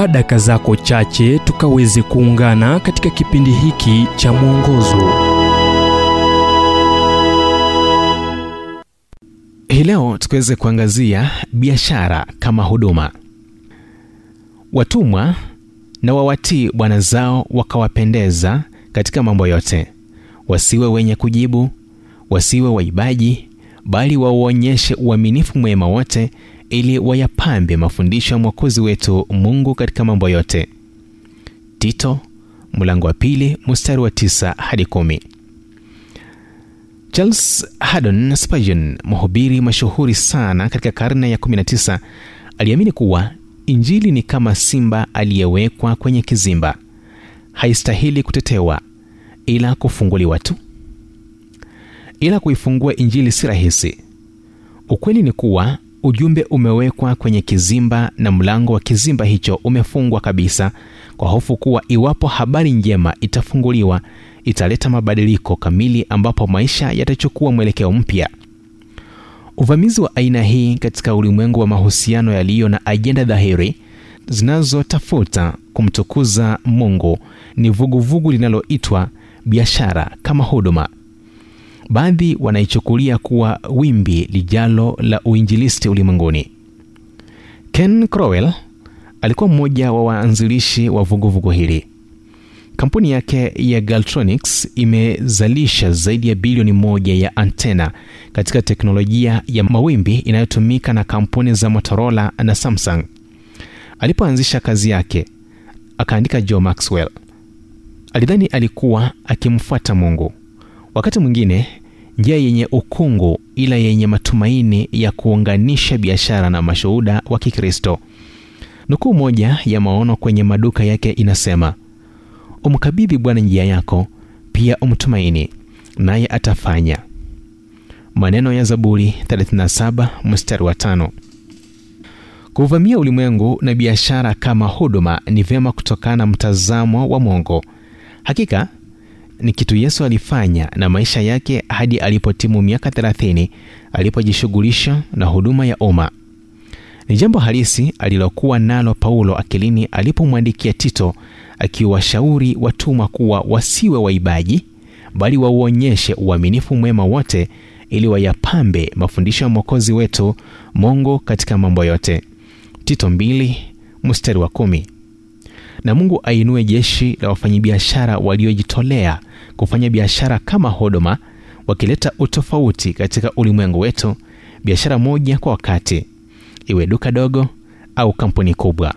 chukua daka zako chache tukaweze kuungana katika kipindi hiki cha mwongozo. Hii leo tukiweze kuangazia biashara kama huduma. Watumwa na wawatii bwana zao wakawapendeza katika mambo yote. Wasiwe wenye kujibu wasiwe waibaji bali wauonyeshe uaminifu mwema wote ili wayapambe mafundisho ya mwokozi wetu mungu katika mambo yote. Tito mlango wa pili mstari wa tisa hadi kumi. Charles haddon spurgeon mhubiri mashuhuri sana katika karne ya 19 aliamini kuwa injili ni kama simba aliyewekwa kwenye kizimba. Haistahili kutetewa ila kufunguliwa tu. Ila kuifungua injili si rahisi. Ukweli ni kuwa ujumbe umewekwa kwenye kizimba na mlango wa kizimba hicho umefungwa kabisa kwa hofu kuwa iwapo habari njema itafunguliwa italeta mabadiliko kamili ambapo maisha yatachukua mwelekeo mpya. Uvamizi wa aina hii katika ulimwengu wa mahusiano yaliyo na ajenda dhahiri zinazotafuta kumtukuza mungu ni vuguvugu linaloitwa biashara kama huduma baadhi wanaichukulia kuwa wimbi lijalo la uinjilisti ulimwenguni. Ken crowell alikuwa mmoja wa waanzilishi wa vuguvugu hili. Kampuni yake ya galtronics imezalisha zaidi ya bilioni moja ya antena katika teknolojia ya mawimbi inayotumika na kampuni za motorola na samsung. Alipoanzisha kazi yake akaandika joe maxwell. Alidhani alikuwa akimfuata mungu. Wakati mwingine njia yenye ukungu ila yenye matumaini ya kuunganisha biashara na mashuhuda wa kikristo. Nukuu moja ya maono kwenye maduka yake inasema umkabidhi bwana njia yako pia umtumaini naye atafanya. Maneno ya zaburi 37 mstari wa tano. Kuvamia ulimwengu na biashara kama huduma ni vyema kutokana na mtazamo wa mongo hakika ni kitu yesu alifanya na maisha yake hadi alipotimu miaka 30 alipojishughulisha na huduma ya umma. Ni jambo halisi alilokuwa nalo paulo akilini alipomwandikia tito akiwashauri watumwa kuwa wasiwe waibaji bali wauonyeshe uaminifu mwema wote ili wayapambe mafundisho ya mwokozi wetu mongo katika mambo yote. Tito mbili, mstari wa kumi. Na mungu ainue jeshi la wafanyabiashara waliojitolea kufanya biashara kama huduma wakileta utofauti katika ulimwengu wetu biashara moja kwa wakati iwe duka dogo au kampuni kubwa.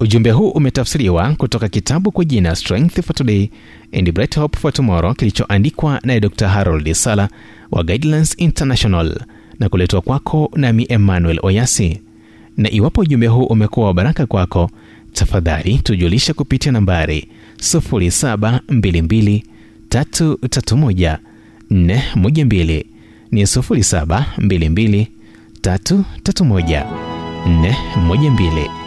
Ujumbe huu umetafsiriwa kutoka kitabu kwa jina strength for today and bright hope for tomorrow kilichoandikwa naye dr harold sala wa guidelines international na kuletwa kwako nami emmanuel oyasi. Na iwapo ujumbe huu umekuwa wa baraka kwako tafadhali tujulishe kupitia nambari 722 331 ni 722 331 412